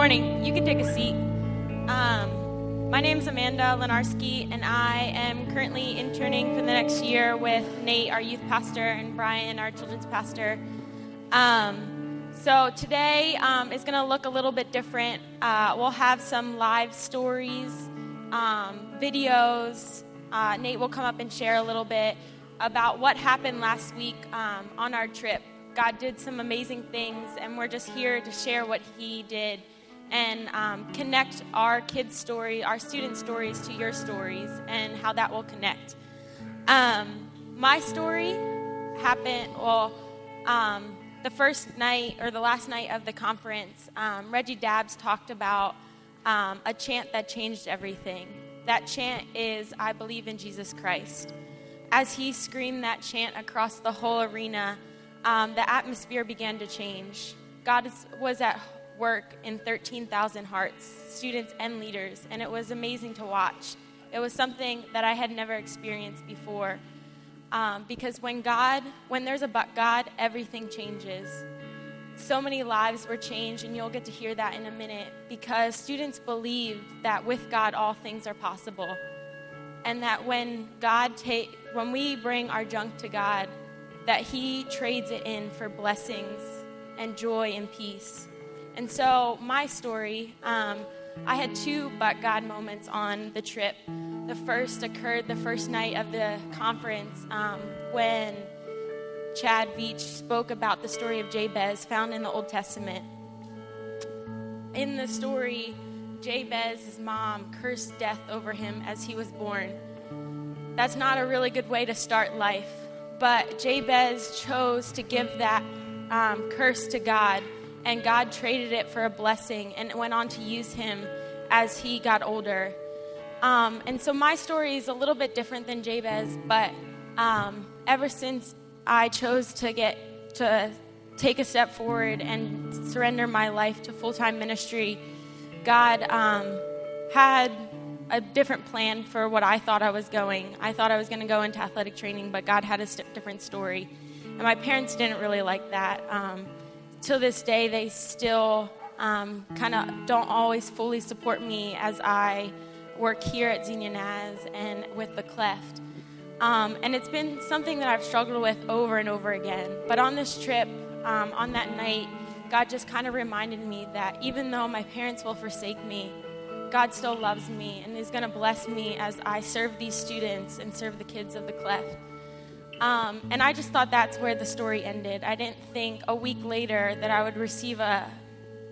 morning. You can take a seat. Um, my name is Amanda Lenarski, and I am currently interning for the next year with Nate, our youth pastor, and Brian, our children's pastor. Um, so today um, is going to look a little bit different. Uh, we'll have some live stories, um, videos. Uh, Nate will come up and share a little bit about what happened last week um, on our trip. God did some amazing things, and we're just here to share what He did and um, connect our kids' story, our students' stories to your stories, and how that will connect. Um, my story happened, well, um, the first night or the last night of the conference, um, Reggie Dabbs talked about um, a chant that changed everything. That chant is, I believe in Jesus Christ. As he screamed that chant across the whole arena, um, the atmosphere began to change. God was at work in 13,000 hearts, students and leaders, and it was amazing to watch. It was something that I had never experienced before. Um, because when God, when there's a but God, everything changes. So many lives were changed, and you'll get to hear that in a minute because students believed that with God all things are possible, and that when God take, when we bring our junk to God, that He trades it in for blessings and joy and peace. And so, my story, um, I had two but God moments on the trip. The first occurred the first night of the conference um, when Chad Veach spoke about the story of Jabez found in the Old Testament. In the story, Jabez's mom cursed death over him as he was born. That's not a really good way to start life. But Jabez chose to give that um, curse to God, and God traded it for a blessing and went on to use him as he got older. Um, and so my story is a little bit different than Jabez, but um, ever since I chose to get to take a step forward and surrender my life to full time ministry, God um, had a different plan for what I thought I was going. I thought I was going to go into athletic training, but God had a st- different story. And my parents didn't really like that. Um, till this day, they still um, kind of don't always fully support me as I work here at Xenia Naz and with the Cleft. Um, and it's been something that I've struggled with over and over again. But on this trip, um, on that night, God just kind of reminded me that even though my parents will forsake me, God still loves me and is going to bless me as I serve these students and serve the kids of the cleft. Um, and I just thought that's where the story ended. I didn't think a week later that I would receive a,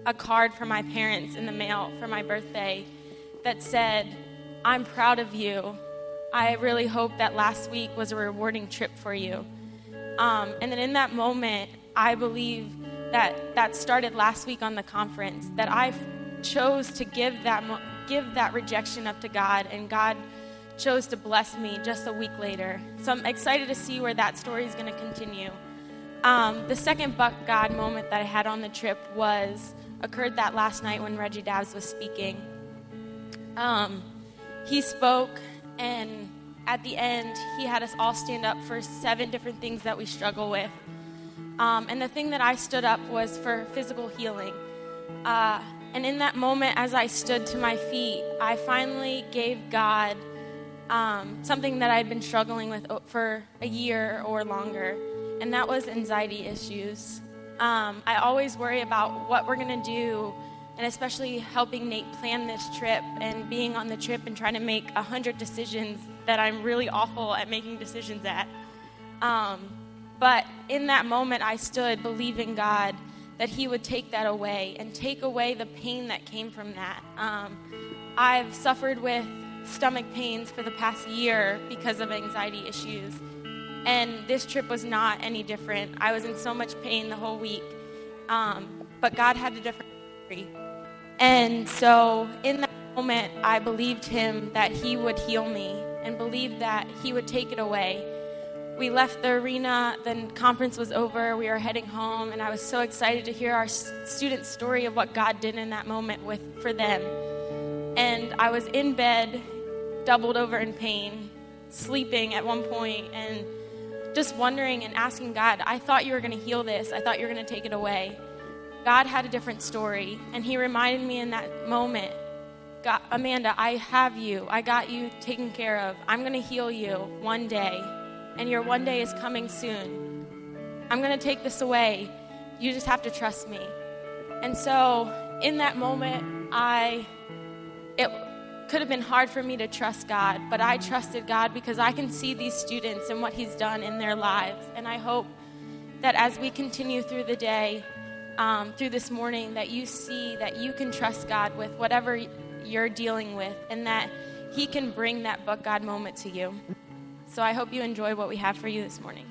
a card from my parents in the mail for my birthday that said, I'm proud of you. I really hope that last week was a rewarding trip for you. Um, and then in that moment, I believe that that started last week on the conference, that I chose to give that, give that rejection up to God, and God chose to bless me just a week later. So I'm excited to see where that story is going to continue. Um, the second buck God moment that I had on the trip was occurred that last night when Reggie Dabbs was speaking. Um, he spoke, and at the end, he had us all stand up for seven different things that we struggle with. Um, and the thing that I stood up was for physical healing. Uh, and in that moment, as I stood to my feet, I finally gave God um, something that I'd been struggling with for a year or longer, and that was anxiety issues. Um, I always worry about what we're going to do, and especially helping Nate plan this trip and being on the trip and trying to make a hundred decisions that I'm really awful at making decisions at. Um, but in that moment, I stood believing God that He would take that away and take away the pain that came from that. Um, I've suffered with stomach pains for the past year because of anxiety issues. And this trip was not any different. I was in so much pain the whole week. Um, but God had a different story. And so in that moment, I believed Him that He would heal me and believed that He would take it away we left the arena, the conference was over, we were heading home, and I was so excited to hear our students' story of what God did in that moment with for them. And I was in bed, doubled over in pain, sleeping at one point, and just wondering and asking God, I thought you were going to heal this. I thought you were going to take it away. God had a different story. And He reminded me in that moment God, Amanda, I have you. I got you taken care of. I'm going to heal you one day. And your one day is coming soon. I'm going to take this away. You just have to trust me. And so, in that moment, I, it could have been hard for me to trust God, but I trusted God because I can see these students and what He's done in their lives. And I hope that as we continue through the day, um, through this morning, that you see that you can trust God with whatever you're dealing with and that He can bring that book God moment to you. So I hope you enjoy what we have for you this morning.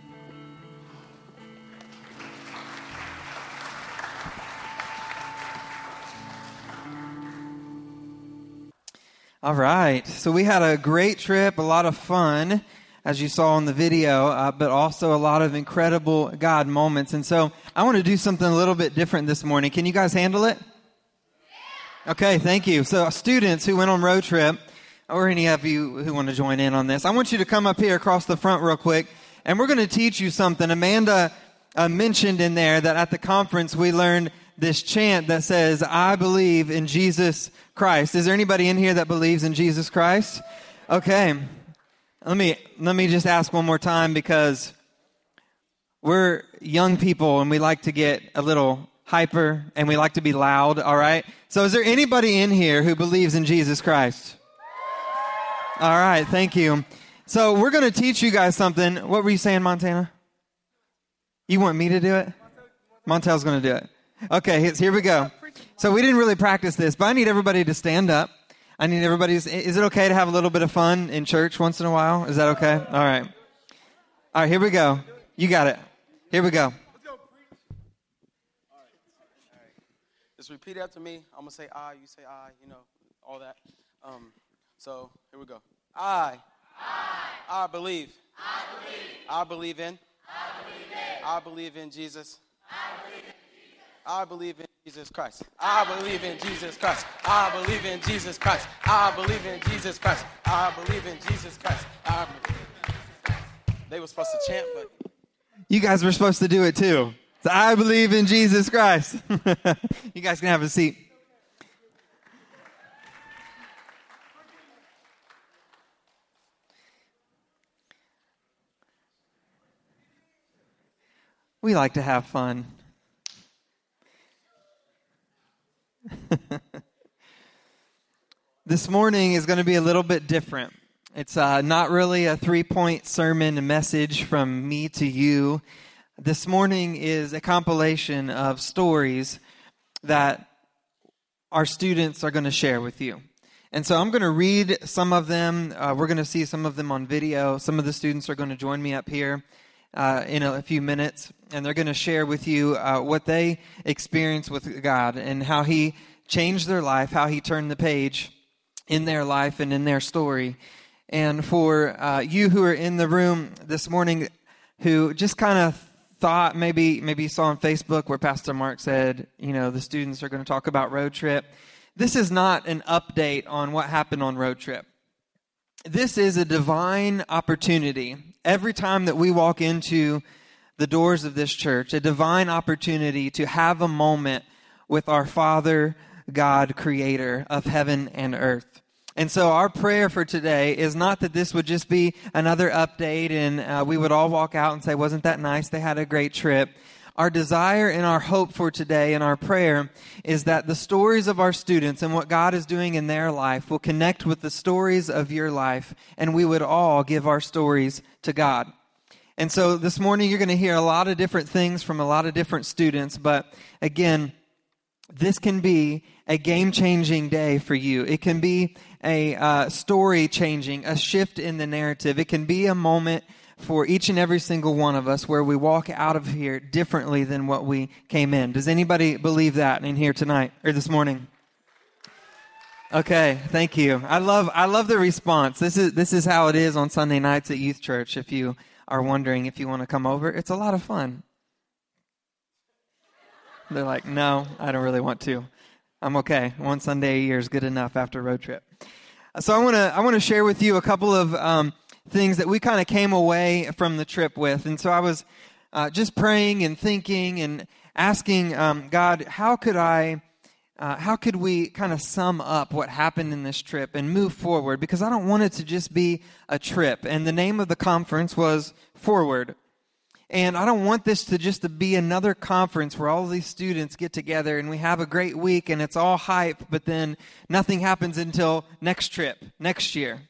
All right. So we had a great trip, a lot of fun, as you saw in the video, uh, but also a lot of incredible God moments. And so I want to do something a little bit different this morning. Can you guys handle it? Okay, thank you. So, students who went on road trip, or any of you who want to join in on this, I want you to come up here across the front real quick, and we're going to teach you something. Amanda uh, mentioned in there that at the conference we learned this chant that says, I believe in Jesus Christ. Is there anybody in here that believes in Jesus Christ? Okay. Let me, let me just ask one more time because we're young people and we like to get a little hyper and we like to be loud, all right? So is there anybody in here who believes in Jesus Christ? All right, thank you. So we're going to teach you guys something. What were you saying, Montana? You want me to do it? Montel's going to do it. Okay, here we go. So we didn't really practice this, but I need everybody to stand up. I need everybody's. Is it okay to have a little bit of fun in church once in a while? Is that okay? All right. All right, here we go. You got it. Here we go. Just repeat after me. I'm gonna say I, you say I, you know, all that. Um, so here we go. I, I, I believe. I believe. I believe in. I believe in. I believe in Jesus. I believe in Jesus. I believe in Jesus Christ. I believe in Jesus Christ. I believe in Jesus Christ. I believe in Jesus Christ. I believe in Jesus Christ. I believe They were supposed to chant, but you guys were supposed to do it too. So I believe in Jesus Christ. you guys can have a seat. We like to have fun. this morning is going to be a little bit different. It's uh, not really a three point sermon message from me to you this morning is a compilation of stories that our students are going to share with you. And so I'm going to read some of them. Uh, we're going to see some of them on video. Some of the students are going to join me up here uh, in a, few minutes, and they're going to share with you uh, what they experienced with God and how He changed their life, how He turned the page in their life and in their story. And for uh, you who are in the room this morning who just kind of thought maybe maybe you saw on Facebook where Pastor Mark said, you know, the students are going to talk about road trip. This is not an update on what happened on road trip. This is a divine opportunity. Every time that we walk into the doors of this church, a divine opportunity to have a moment with our Father, God, creator of heaven and earth. And so our prayer for today is not that this would just be another update and uh, we would all walk out and say, wasn't that nice? They had a great trip. Our desire and our hope for today and our prayer is that the stories of our students and what God is doing in their life will connect with the stories of your life and we would all give our stories to God. And so this morning you're going to hear a lot of different things from a lot of different students, but again, this can be a game changing day for you. It can be a uh, story changing, a shift in the narrative. It can be a moment for each and every single one of us where we walk out of here differently than what we came in. Does anybody believe that in here tonight or this morning? Okay, thank you. I love I love the response. This is this is how it is on Sunday nights at youth church. If you are wondering if you want to come over, it's a lot of fun. They're like, "No, I don't really want to." I'm okay. One Sunday a year is good enough after road trip. So I want to I want to share with you a couple of um, things that we kind of came away from the trip with, and so I was uh, just praying and thinking, and asking um, God, how could I. Uh, how could we kind of sum up what happened in this trip and move forward? Because I don't want it to just be a trip. And the name of the conference was Forward. And I don't want this to just to be another conference where all these students get together and we have a great week and it's all hype, but then nothing happens until next trip, next year.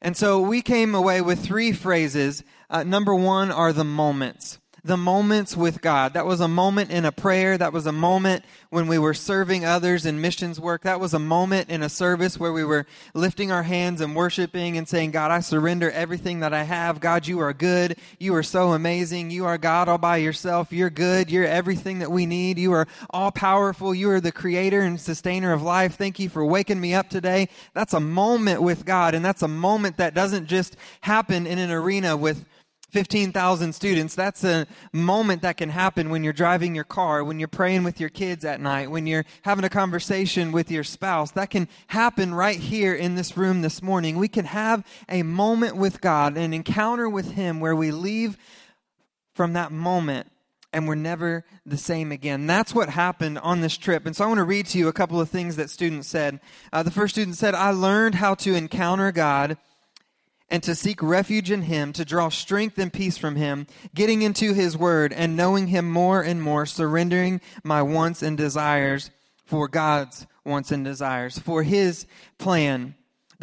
And so we came away with three phrases. Uh, number one are the moments the moments with God. That was a moment in a prayer. That was a moment when we were serving others in missions work. That was a moment in a service where we were lifting our hands and worshiping and saying, God, I surrender everything that I have. God, you are good. You are so amazing. You are God all by yourself. You're good. You're everything that we need. You are all powerful. You are the creator and sustainer of life. Thank you for waking me up today. That's a moment with God. And that's a moment that doesn't just happen in an arena with 15,000 students, that's a moment that can happen when you're driving your car, when you're praying with your kids at night, when you're having a conversation with your spouse. That can happen right here in this room this morning. We can have a moment with God, an encounter with Him where we leave from that moment and we're never the same again. That's what happened on this trip. And so I want to read to you a couple of things that students said. Uh, the first student said, I learned how to encounter God and to seek refuge in Him, to draw strength and peace from Him, getting into His Word and knowing Him more and more, surrendering my wants and desires for God's wants and desires, for His plan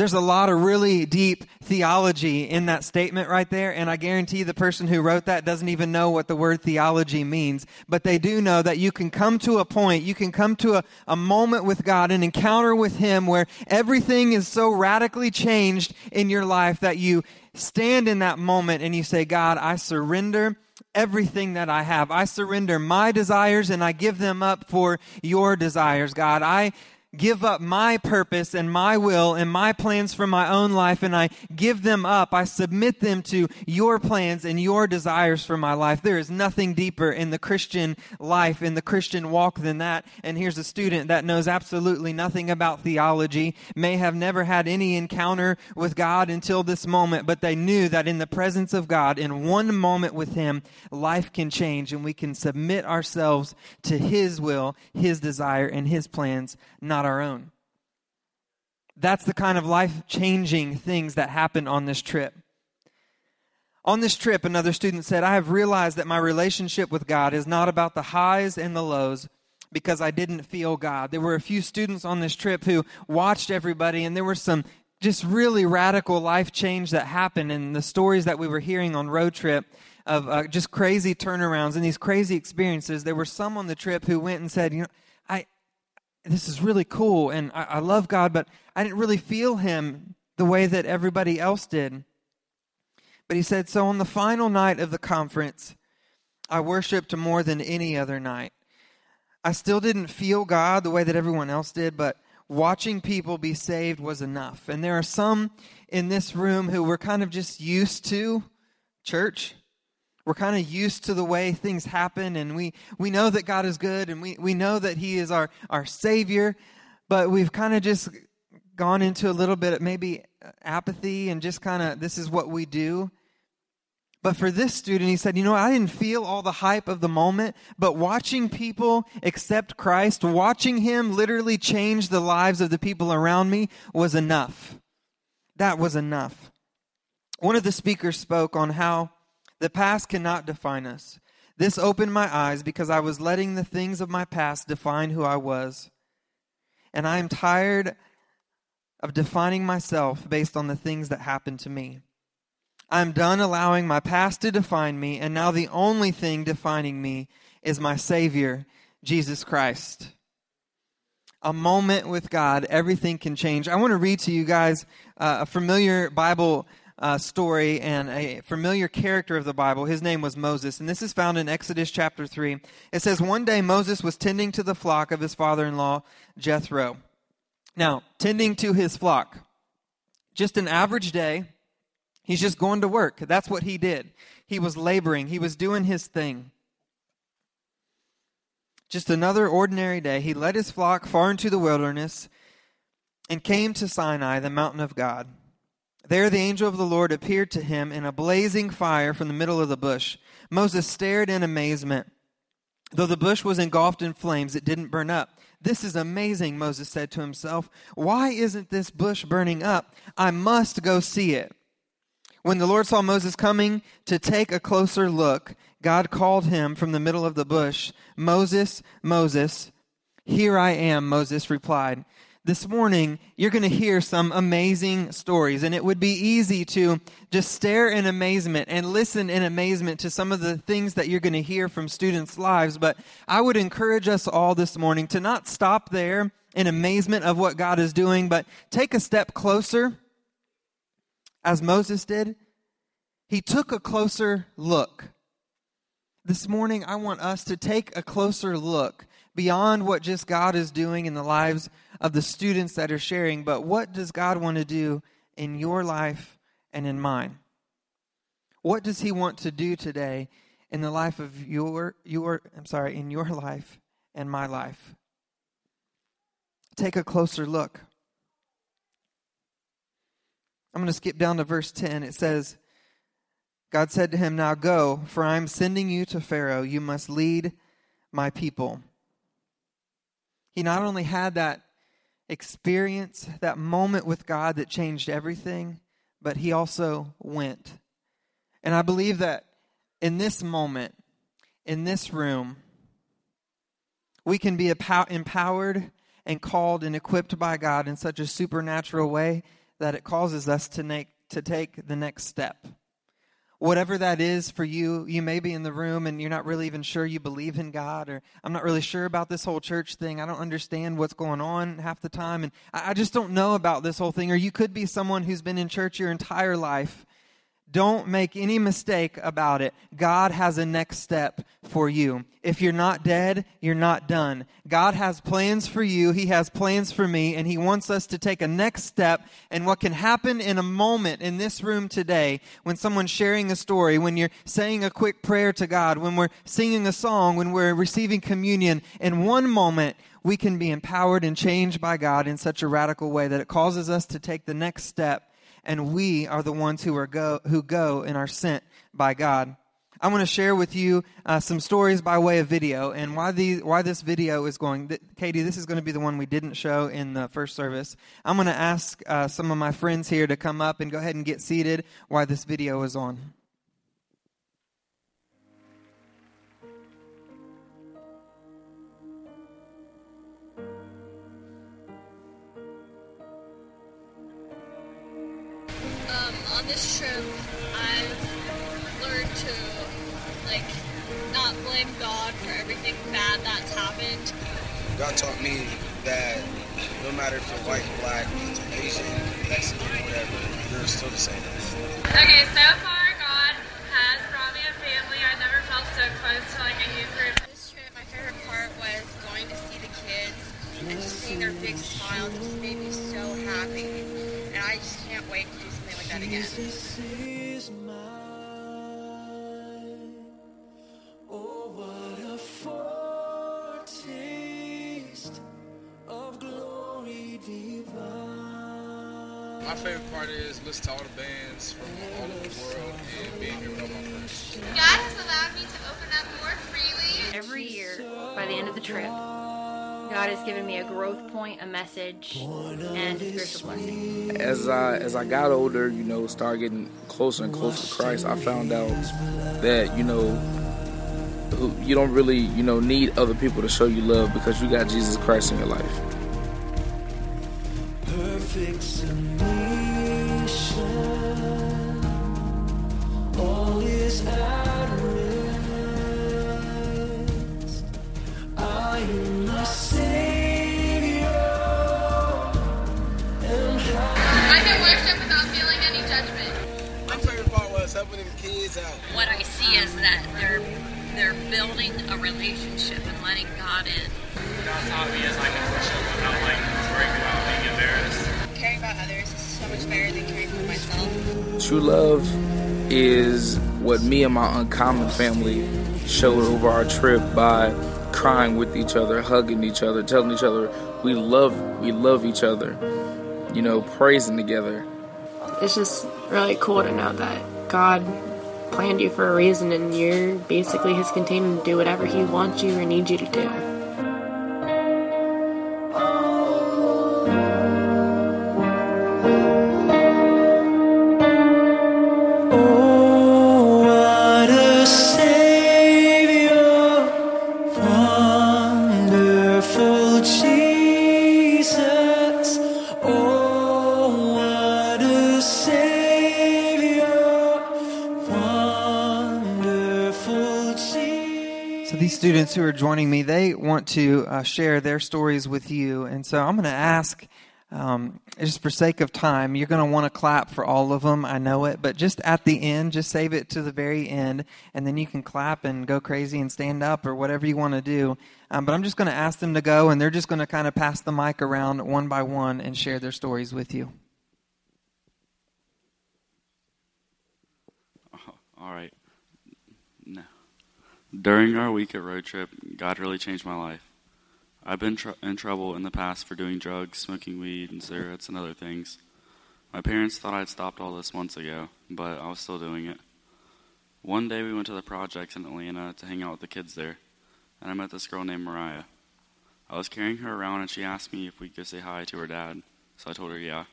there's a lot of really deep theology in that statement right there, and I guarantee the person who wrote that doesn't even know what the word theology means. But they do know that you can come to a point, you can come to a, a moment with God, an encounter with Him where everything is so radically changed in your life that you stand in that moment and you say, God, I surrender everything that I have. I surrender my desires and I give them up for your desires, God. I give up my purpose and my will and my plans for my own life and I give them up. I submit them to your plans and your desires for my life. There is nothing deeper in the Christian life, in the Christian walk than that. And here's a student that knows absolutely nothing about theology, may have never had any encounter with God until this moment, but they knew that in the presence of God, in one moment with Him, life can change and we can submit ourselves to His will, His desire, and His plans, not not our own. That's the kind of life changing things that happened on this trip. On this trip, another student said, I have realized that my relationship with God is not about the highs and the lows because I didn't feel God. There were a few students on this trip who watched everybody, and there were some just really radical life change that happened and the stories that we were hearing on road trip of uh, just crazy turnarounds and these crazy experiences. There were some on the trip who went and said, You know, this is really cool and I, I love God, but I didn't really feel Him the way that everybody else did. But he said, So on the final night of the conference, I worshiped more than any other night. I still didn't feel God the way that everyone else did, but watching people be saved was enough. And there are some in this room who were kind of just used to church. We're kind of used to the way things happen, and we, we know that God is good, and we, we know that He is our, our Savior, but we've kind of just gone into a little bit of maybe uh, apathy and just kind of this is what we do. But for this student, he said, You know, I didn't feel all the hype of the moment, but watching people accept Christ, watching Him literally change the lives of the people around me was enough. That was enough. One of the speakers spoke on how the past cannot define us. This opened my eyes because I was letting the things of my past define who I was. And I am tired of defining myself based on the things that happened to me. I'm done allowing my past to define me, and now the only thing defining me is my Savior, Jesus Christ. A moment with God, everything can change. I want to read to you guys uh, a familiar Bible uh, story and a familiar character of the Bible. His name was Moses, and this is found in Exodus chapter 3. It says, One day Moses was tending to the flock of his father in law, Jethro. Now, tending to his flock, just an average day. He's just going to work. That's what he did. He was laboring, he was doing his thing. Just another ordinary day. He led his flock far into the wilderness and came to Sinai, the mountain of God. There the angel of the Lord appeared to him in a blazing fire from the middle of the bush. Moses stared in amazement. Though the bush was engulfed in flames, it didn't burn up. This is amazing, Moses said to himself. Why isn't this bush burning up? I must go see it. When the Lord saw Moses coming to take a closer look, God called him from the middle of the bush. Moses, Moses. Here I am, Moses replied this morning, you're going to hear some amazing stories, and it would be easy to just stare in amazement and listen in amazement to some of the things that you're going to hear from students' lives. But I would encourage us all this morning to not stop there in amazement of what God is doing, but take a step closer, as Moses did. He took a closer look. This morning, I want us to take a closer look beyond what just God is doing in the lives of the students that are sharing, but what does God want to do in your life and in mine? What does He want to do today in the life of your, your I'm sorry, in your life and my life? Take a closer look. I'm going to skip down to verse 10. It says, God said to him, Now go, for I am sending you to Pharaoh. You must lead my people. He not only had that experience, that moment with God that changed everything, but he also went. And I believe that in this moment, in this room, we can be empowered and called and equipped by God in such a supernatural way that it causes us to, make, to take the next step whatever that is for you, you may be in the room and you're not really even sure you believe in God, or I'm not really sure about this whole church thing. I don't understand what's going on half the time, and I just don't know about this whole thing. Or you could be someone who's been in church your entire life don't make any mistake about it. God has a next step for you. If you're not dead, you're not done. God has plans for you. He has plans for me, and He wants us to take a next step. And what can happen in a moment in this room today, when someone's sharing a story, when you're saying a quick prayer to God, when we're singing a song, when we're receiving communion, in one moment, we can be empowered and changed by God in such a radical way that it causes us to take the next step and we are the ones who are go who go and are sent by God. I want to share with you uh, some stories by way of video, and why the why this video is going. Th- Katie, this is going to be the one we didn't show in the first service. I'm going to ask uh, some of my friends here to come up and go ahead and get seated while this video is on. This trip, I've learned to, like, not blame God for everything bad that's happened. God taught me that no matter if you're white, black, Asian, Mexican, whatever, you're still the same. Okay, so far God has brought me a family. I've never felt so close to like a youth group. This trip, my favorite part was going to see the kids and just seeing their big smiles. It just made me so that again. My favorite part is listening to all the bands from all over the world and being here with all my friends. God has allowed me to open up more freely. Every year, by the end of the trip, God has given me a growth point, a message, and a spiritual blessing. As I as I got older, you know, started getting closer and closer to Christ, I found out that you know you don't really you know need other people to show you love because you got Jesus Christ in your life. Perfect What I see is that they're they're building a relationship and letting God in. God taught me as like a worship about like worrying about being embarrassed. Caring about others is so much better than caring for myself. True love is what me and my uncommon family showed over our trip by crying with each other, hugging each other, telling each other we love we love each other. You know, praising together. It's just really cool to know that God planned you for a reason, and you're basically His container to do whatever He wants you or needs you to do. Joining me, they want to uh, share their stories with you, and so I'm going to ask. Um, just for sake of time, you're going to want to clap for all of them. I know it, but just at the end, just save it to the very end, and then you can clap and go crazy and stand up or whatever you want to do. Um, but I'm just going to ask them to go, and they're just going to kind of pass the mic around one by one and share their stories with you. All right. During our week at road trip, God really changed my life. I've been tr- in trouble in the past for doing drugs, smoking weed, and cigarettes and other things. My parents thought I'd stopped all this months ago, but I was still doing it. One day we went to the projects in Atlanta to hang out with the kids there, and I met this girl named Mariah. I was carrying her around, and she asked me if we could say hi to her dad, so I told her yeah.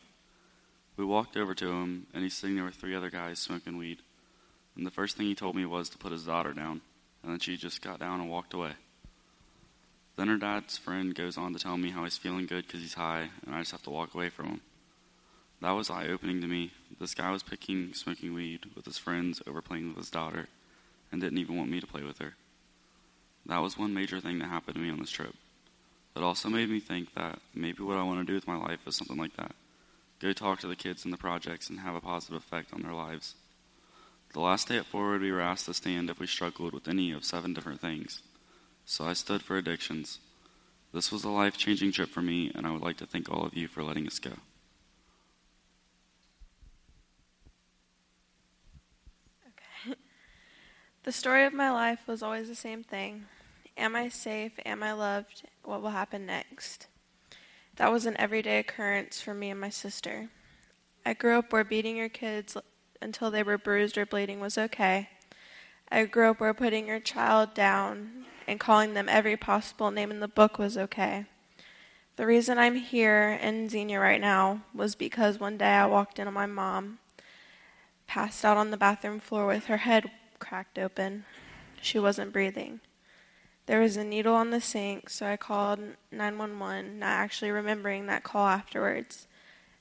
We walked over to him, and he's sitting there with three other guys smoking weed. And the first thing he told me was to put his daughter down, and then she just got down and walked away. Then her dad's friend goes on to tell me how he's feeling good because he's high, and I just have to walk away from him. That was eye opening to me. This guy was picking smoking weed with his friends over playing with his daughter, and didn't even want me to play with her. That was one major thing that happened to me on this trip. It also made me think that maybe what I want to do with my life is something like that go talk to the kids in the projects and have a positive effect on their lives. The last day at Forward, we were asked to stand if we struggled with any of seven different things. So I stood for addictions. This was a life changing trip for me, and I would like to thank all of you for letting us go. Okay. The story of my life was always the same thing Am I safe? Am I loved? What will happen next? That was an everyday occurrence for me and my sister. I grew up where beating your kids until they were bruised or bleeding was okay. I grew up where putting your child down and calling them every possible name in the book was okay. The reason I'm here in Xenia right now was because one day I walked in on my mom, passed out on the bathroom floor with her head cracked open. She wasn't breathing. There was a needle on the sink, so I called 911, not actually remembering that call afterwards.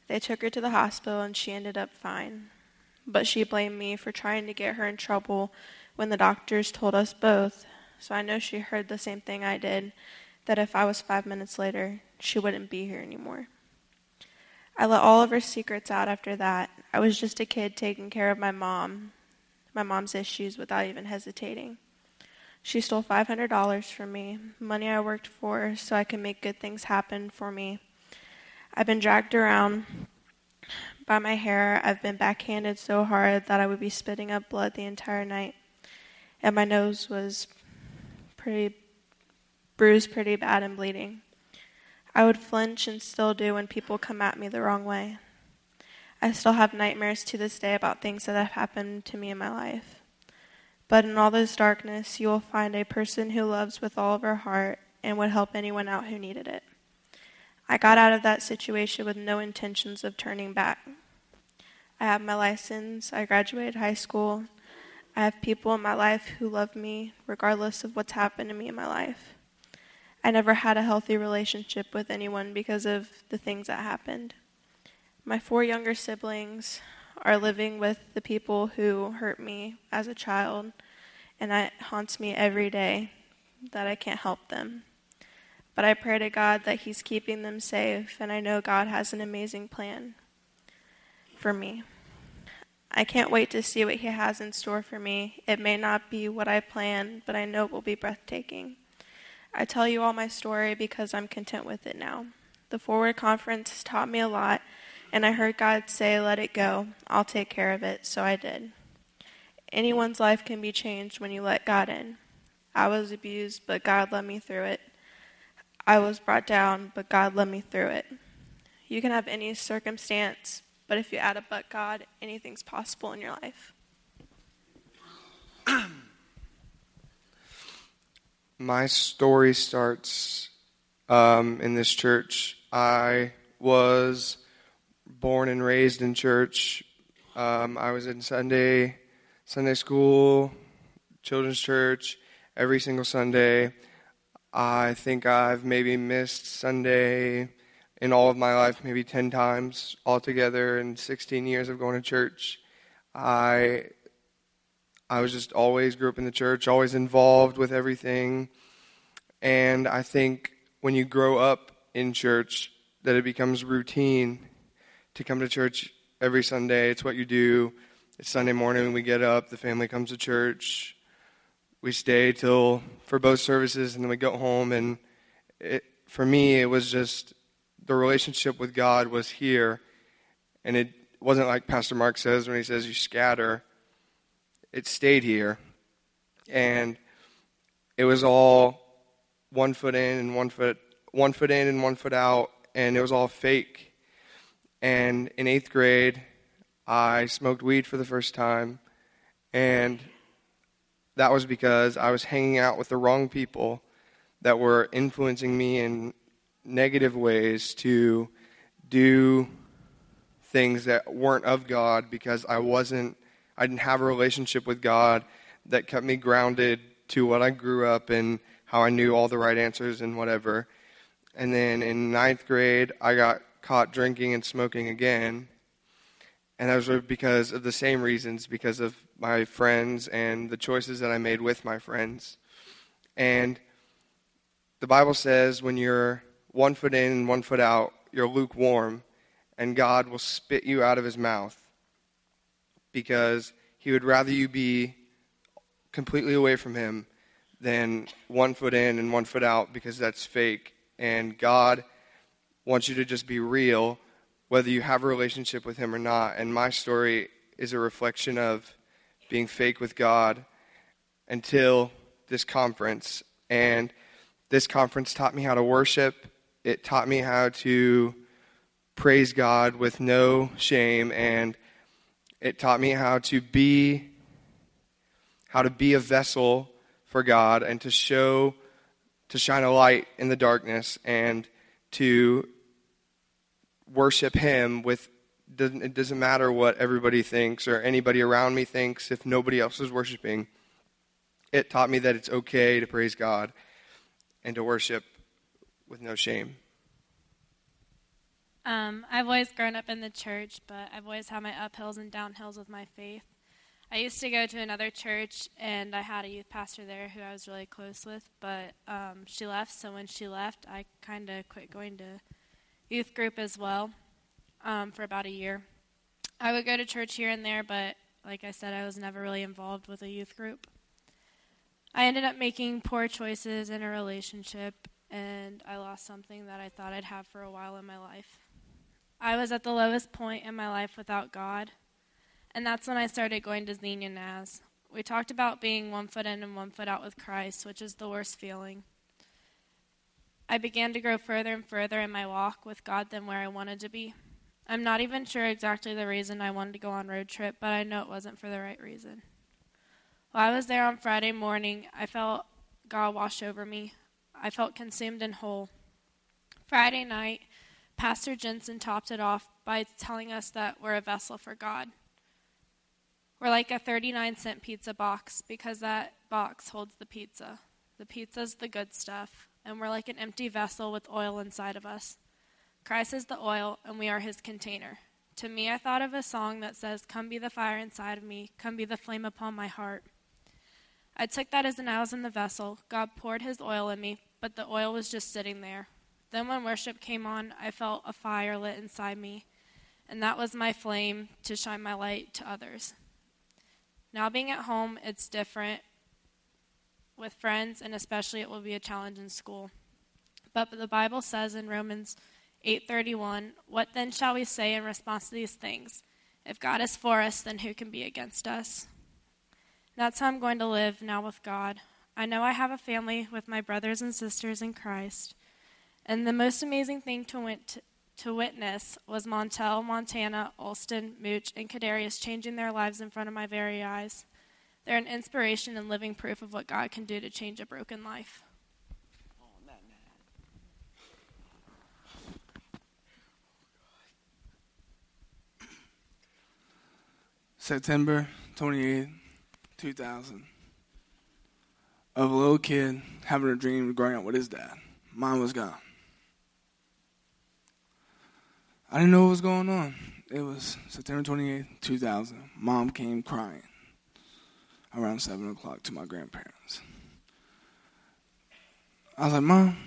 They took her to the hospital and she ended up fine. But she blamed me for trying to get her in trouble when the doctors told us both, so I know she heard the same thing I did that if I was five minutes later, she wouldn't be here anymore. I let all of her secrets out after that. I was just a kid taking care of my mom, my mom's issues without even hesitating. She stole $500 from me, money I worked for so I could make good things happen for me. I've been dragged around by my hair. I've been backhanded so hard that I would be spitting up blood the entire night. And my nose was pretty bruised pretty bad and bleeding. I would flinch and still do when people come at me the wrong way. I still have nightmares to this day about things that have happened to me in my life. But in all this darkness, you will find a person who loves with all of her heart and would help anyone out who needed it. I got out of that situation with no intentions of turning back. I have my license, I graduated high school, I have people in my life who love me regardless of what's happened to me in my life. I never had a healthy relationship with anyone because of the things that happened. My four younger siblings are living with the people who hurt me as a child, and it haunts me every day that I can't help them. But I pray to God that He's keeping them safe, and I know God has an amazing plan for me. I can't wait to see what He has in store for me. It may not be what I planned, but I know it will be breathtaking. I tell you all my story because I'm content with it now. The Forward Conference taught me a lot, and I heard God say, Let it go. I'll take care of it. So I did. Anyone's life can be changed when you let God in. I was abused, but God led me through it. I was brought down, but God led me through it. You can have any circumstance, but if you add a but God, anything's possible in your life. My story starts um, in this church. I was born and raised in church. Um, I was in Sunday Sunday school, children's church every single Sunday. I think I've maybe missed Sunday in all of my life, maybe 10 times altogether in 16 years of going to church. I I was just always grew up in the church, always involved with everything. And I think when you grow up in church, that it becomes routine to come to church every Sunday. It's what you do. It's Sunday morning we get up, the family comes to church. We stay till for both services and then we go home and it, for me it was just the relationship with God was here and it wasn't like Pastor Mark says when he says you scatter. It stayed here. And it was all one foot in and one foot one foot in and one foot out and it was all fake. And in 8th grade, I smoked weed for the first time, and that was because I was hanging out with the wrong people that were influencing me in negative ways to do things that weren't of God because I wasn't I didn't have a relationship with God that kept me grounded to what I grew up and how I knew all the right answers and whatever. And then in ninth grade, I got caught drinking and smoking again. And that was because of the same reasons, because of my friends and the choices that I made with my friends. And the Bible says when you're one foot in and one foot out, you're lukewarm, and God will spit you out of his mouth because he would rather you be completely away from him than one foot in and one foot out because that's fake. And God wants you to just be real whether you have a relationship with Him or not. And my story is a reflection of being fake with God until this conference. And this conference taught me how to worship, it taught me how to praise God with no shame, and it taught me how to be how to be a vessel for God and to show to shine a light in the darkness and to worship Him with. It doesn't matter what everybody thinks or anybody around me thinks if nobody else is worshiping. It taught me that it's okay to praise God and to worship with no shame. Um, I've always grown up in the church, but I've always had my uphills and downhills with my faith. I used to go to another church, and I had a youth pastor there who I was really close with, but um, she left. So when she left, I kind of quit going to youth group as well um, for about a year. I would go to church here and there, but like I said, I was never really involved with a youth group. I ended up making poor choices in a relationship, and I lost something that I thought I'd have for a while in my life. I was at the lowest point in my life without God, and that's when I started going to Xenia Naz. We talked about being one foot in and one foot out with Christ, which is the worst feeling. I began to grow further and further in my walk with God than where I wanted to be. I'm not even sure exactly the reason I wanted to go on road trip, but I know it wasn't for the right reason. While I was there on Friday morning, I felt God wash over me. I felt consumed and whole. Friday night, Pastor Jensen topped it off by telling us that we're a vessel for God. We're like a 39 cent pizza box because that box holds the pizza. The pizza's the good stuff, and we're like an empty vessel with oil inside of us. Christ is the oil, and we are his container. To me, I thought of a song that says, Come be the fire inside of me, come be the flame upon my heart. I took that as an I was in the vessel. God poured his oil in me, but the oil was just sitting there. Then, when worship came on, I felt a fire lit inside me, and that was my flame to shine my light to others. Now, being at home, it's different with friends, and especially it will be a challenge in school. But the Bible says in Romans 8:31, "What then shall we say in response to these things? If God is for us, then who can be against us?" That's how I'm going to live now with God. I know I have a family with my brothers and sisters in Christ. And the most amazing thing to, to witness was Montel, Montana, Olston, Mooch, and Kadarius changing their lives in front of my very eyes. They're an inspiration and living proof of what God can do to change a broken life. September 28, 2000 of a little kid having a dream growing up with his dad. Mine was gone. I didn't know what was going on. It was September 28th, 2000. Mom came crying around 7 o'clock to my grandparents. I was like, Mom,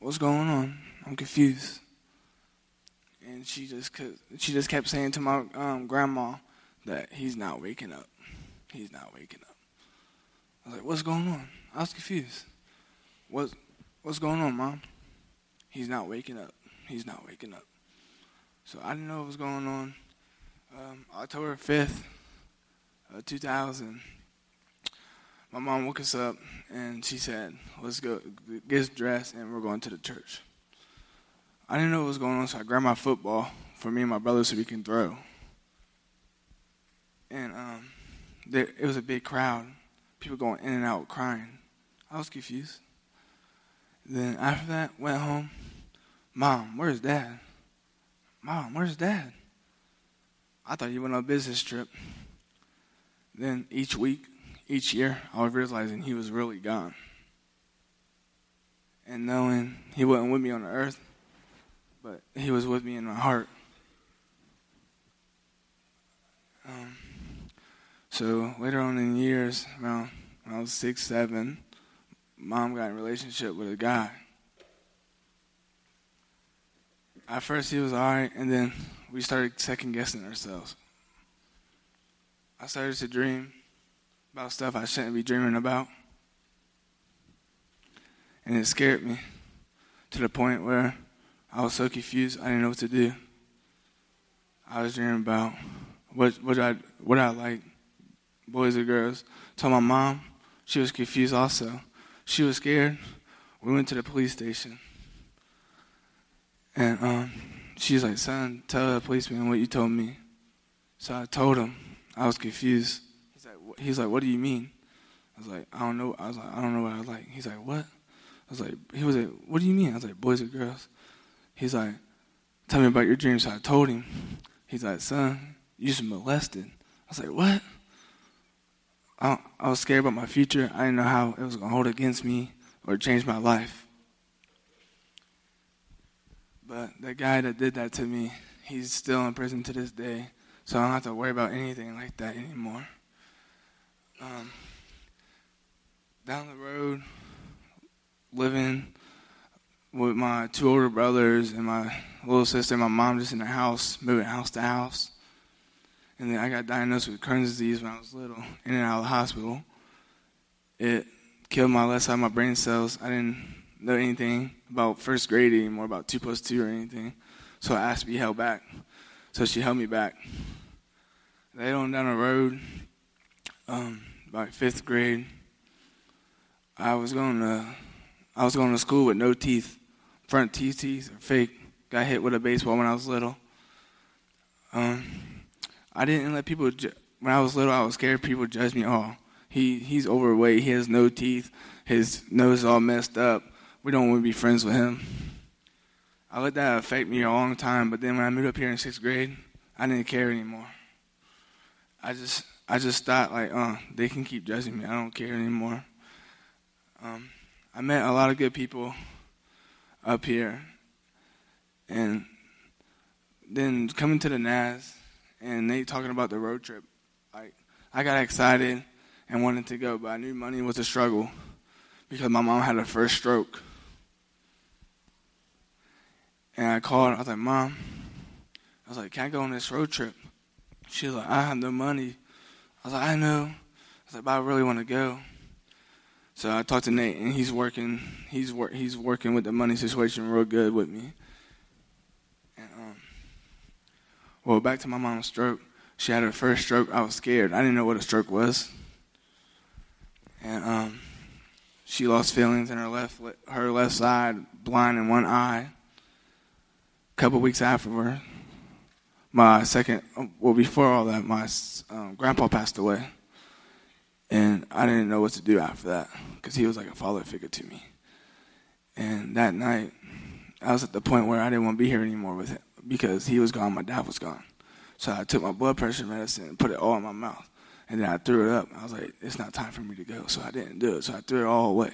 what's going on? I'm confused. And she just she just kept saying to my um, grandma that he's not waking up. He's not waking up. I was like, what's going on? I was confused. What, what's going on, Mom? He's not waking up. He's not waking up. So I didn't know what was going on. Um, October 5th, uh, 2000, my mom woke us up and she said, let's go get dressed and we're going to the church. I didn't know what was going on, so I grabbed my football for me and my brother so we can throw. And um, there, it was a big crowd, people going in and out crying. I was confused. Then after that, went home. Mom, where's dad? Mom, where's dad? I thought he went on a business trip. Then each week, each year, I was realizing he was really gone. And knowing he wasn't with me on the earth, but he was with me in my heart. So later on in years, around when I was six, seven, mom got in relationship with a guy. At first, he was all right, and then we started second guessing ourselves. I started to dream about stuff I shouldn't be dreaming about. And it scared me to the point where I was so confused, I didn't know what to do. I was dreaming about what what I what I like, boys or girls. Told my mom, she was confused also. She was scared. We went to the police station, and um, she's like, "Son, tell the policeman what you told me." So I told him. I was confused. He's like, "He's like, what do you mean?" I was like, "I don't know." I was like, "I don't know what I was like." He's like, "What?" I was like, "He was like, what do you mean?" I was like, "Boys or girls?" He's like, tell me about your dreams. So I told him. He's like, son, you just molested. I was like, what? I, I was scared about my future. I didn't know how it was going to hold against me or change my life. But the guy that did that to me, he's still in prison to this day. So I don't have to worry about anything like that anymore. Um, down the road, living with my two older brothers and my little sister my mom just in the house, moving house to house. And then I got diagnosed with Crohn's disease when I was little, in and out of the hospital. It killed my left side of my brain cells. I didn't know anything about first grade anymore, about two plus two or anything. So I asked to be held back. So she held me back. Later on down the road, um, by fifth grade, I was going to I was going to school with no teeth front teeth teeth are fake. Got hit with a baseball when I was little. Um, I didn't let people. Ju- when I was little, I was scared people judge me. Oh, he he's overweight. He has no teeth. His nose is all messed up. We don't want to be friends with him. I let that affect me a long time. But then when I moved up here in sixth grade, I didn't care anymore. I just I just thought like, oh, they can keep judging me. I don't care anymore. Um, I met a lot of good people up here. And then coming to the NAS and they talking about the road trip, like I got excited and wanted to go, but I knew money was a struggle because my mom had her first stroke. And I called, I was like, Mom, I was like, Can I go on this road trip? She was like, I have no money. I was like, I know. I was like, but I really want to go. So I talked to Nate, and he's working. He's wor- he's working with the money situation real good with me. And um, well, back to my mom's stroke. She had her first stroke. I was scared. I didn't know what a stroke was. And um, she lost feelings in her left her left side, blind in one eye. A couple weeks afterward, my second well before all that, my um, grandpa passed away. And I didn't know what to do after that because he was like a father figure to me. And that night, I was at the point where I didn't want to be here anymore with him because he was gone, my dad was gone. So I took my blood pressure medicine and put it all in my mouth. And then I threw it up. I was like, it's not time for me to go. So I didn't do it. So I threw it all away.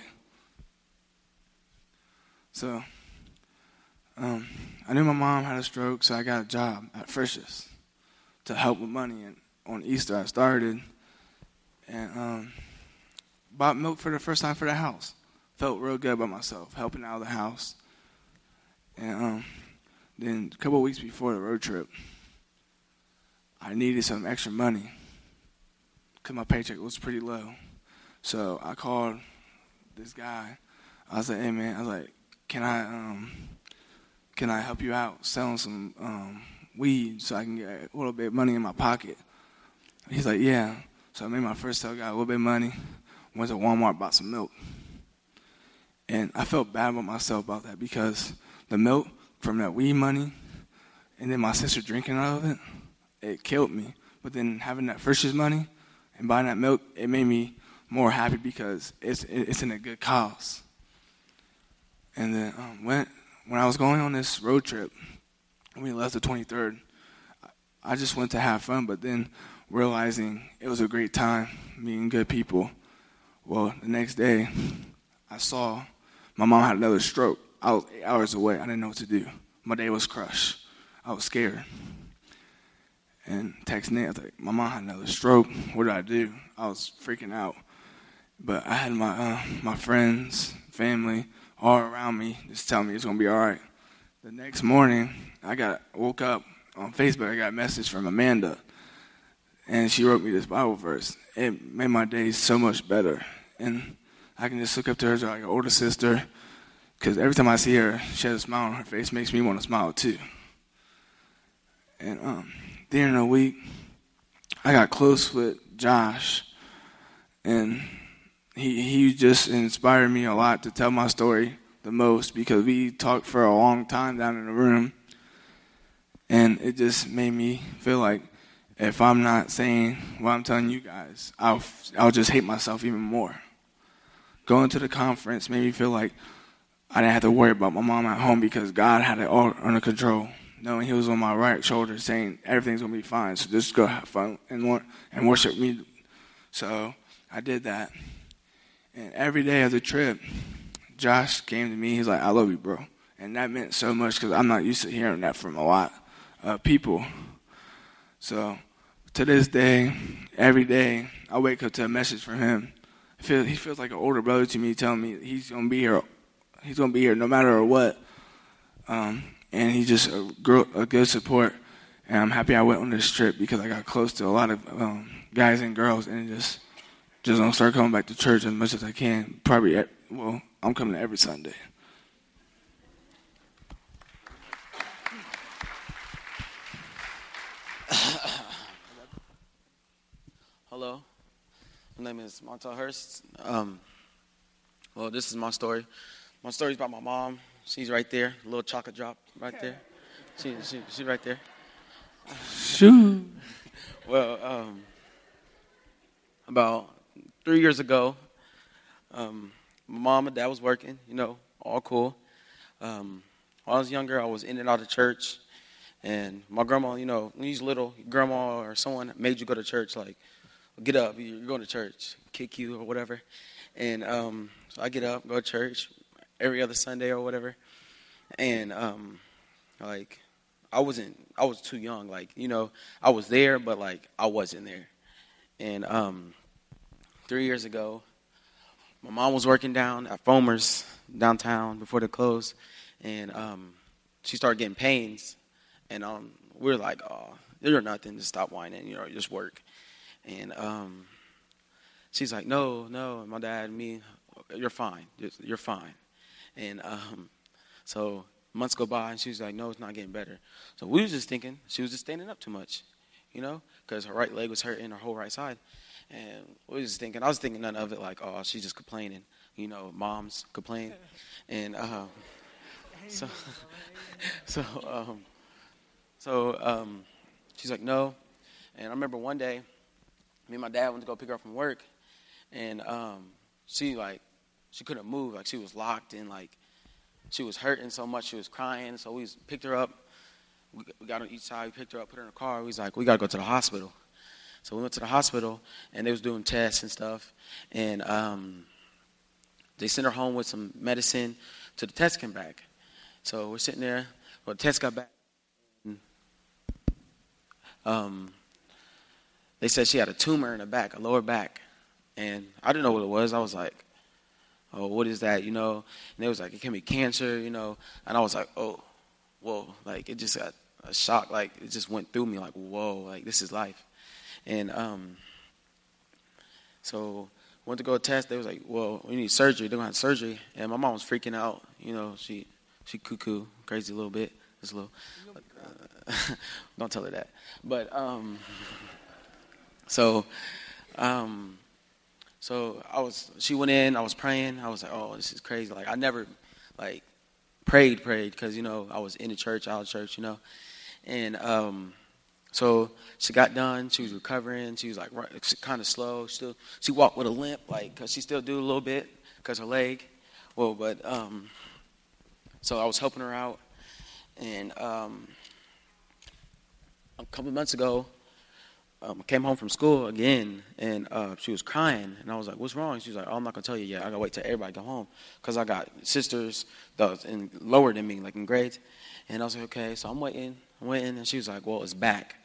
So um, I knew my mom had a stroke, so I got a job at Frisch's to help with money. And on Easter, I started and um, bought milk for the first time for the house. Felt real good about myself, helping out of the house. And um, then a couple weeks before the road trip, I needed some extra money because my paycheck was pretty low. So I called this guy. I was like, "Hey man," I was like, "Can I um, can I help you out selling some um, weed so I can get a little bit of money in my pocket?" He's like, "Yeah." So I made my first sale, got a little bit of money, went to Walmart, bought some milk, and I felt bad about myself about that because the milk from that weed money, and then my sister drinking out of it, it killed me. But then having that Frisch's money and buying that milk, it made me more happy because it's it's in a good cause. And then um, when when I was going on this road trip, we left the 23rd, I just went to have fun. But then realizing it was a great time, meeting good people. Well, the next day, I saw my mom had another stroke. I was eight hours away. I didn't know what to do. My day was crushed. I was scared. And texting Nate, I was like, my mom had another stroke. What do I do? I was freaking out. But I had my uh, my friends, family, all around me, just telling me it's gonna be all right. The next morning, I got woke up on Facebook. I got a message from Amanda, and she wrote me this Bible verse. It made my day so much better, and I can just look up to her as like an older sister, because every time I see her, she has a smile on her face, makes me want to smile too. And um, during the week, I got close with Josh, and he he just inspired me a lot to tell my story the most because we talked for a long time down in the room, and it just made me feel like if I'm not saying what I'm telling you guys, I'll I'll just hate myself even more. Going to the conference made me feel like I didn't have to worry about my mom at home because God had it all under control. Knowing He was on my right shoulder, saying everything's gonna be fine. So just go have fun and and worship me. So I did that, and every day of the trip, Josh came to me. He's like, "I love you, bro," and that meant so much because I'm not used to hearing that from a lot of people. So to this day, every day, I wake up to a message from him. Feel, he feels like an older brother to me, telling me he's gonna be here. He's gonna be here no matter what. Um, and he's just a, gr- a good support. And I'm happy I went on this trip because I got close to a lot of um, guys and girls, and just just gonna start coming back to church as much as I can. Probably, at, well, I'm coming every Sunday. Hello, my name is Montel Hurst. Um, well, this is my story. My story's about my mom. She's right there, a little chocolate drop right there. She, she, she's right there. Shoo. well, um, about three years ago, um, my mom and dad was working, you know, all cool. Um, when I was younger, I was in and out of church. And my grandma, you know, when you was little, grandma or someone made you go to church, like, get up, you're going to church, kick you or whatever. And um, so I get up, go to church every other Sunday or whatever. And um, like, I wasn't, I was too young. Like, you know, I was there, but like, I wasn't there. And um, three years ago, my mom was working down at Foamer's downtown before they closed, and um, she started getting pains. And um, we were like, "Oh, you're nothing. Just stop whining. You know, just work." And um, she's like, "No, no." And my dad and me, "You're fine. You're fine." And um, so months go by, and she was like, "No, it's not getting better." So we was just thinking she was just standing up too much, you know, because her right leg was hurting, her whole right side. And we was just thinking, I was thinking none of it like, oh, she's just complaining. You know, moms complain. And um, so, so, um, so um, she's like, no. And I remember one day, me and my dad went to go pick her up from work, and um, she like, she couldn't move. Like she was locked in, like she was hurting so much, she was crying. So we picked her up, we, got on each side. We picked her up, put her in a car. We was like, we got to go to the hospital. So we went to the hospital, and they was doing tests and stuff. And um, they sent her home with some medicine till the test came back. So we're sitting there. Well, the test got back. Um, they said she had a tumor in her back, a lower back. And I didn't know what it was. I was like, oh, what is that, you know? And they was like, it can be cancer, you know? And I was like, oh, whoa. Like, it just got a shock. Like, it just went through me like, whoa, like, this is life. And um, so went to go test. They was like, well, we need surgery. They're to have surgery. And my mom was freaking out. You know, she, she cuckoo, crazy a little bit. Just a little. Uh, don't tell her that. But, um, so, um, so I was, she went in, I was praying. I was like, oh, this is crazy. Like, I never, like, prayed, prayed, because, you know, I was in the church, out of church, you know. And um, so she got done. She was recovering. She was, like, kind of slow. Still, she walked with a limp, like, because she still do a little bit because her leg. Well, but, um, so I was helping her out. And um, a couple months ago, um, came home from school again, and uh, she was crying, and I was like, "What's wrong?" She was like, "Oh, I'm not gonna tell you yet. I gotta wait till everybody go home, cause I got sisters that was in, lower than me, like in grades." And I was like, "Okay." So I'm waiting, I'm waiting, and she was like, "Well, it's back,"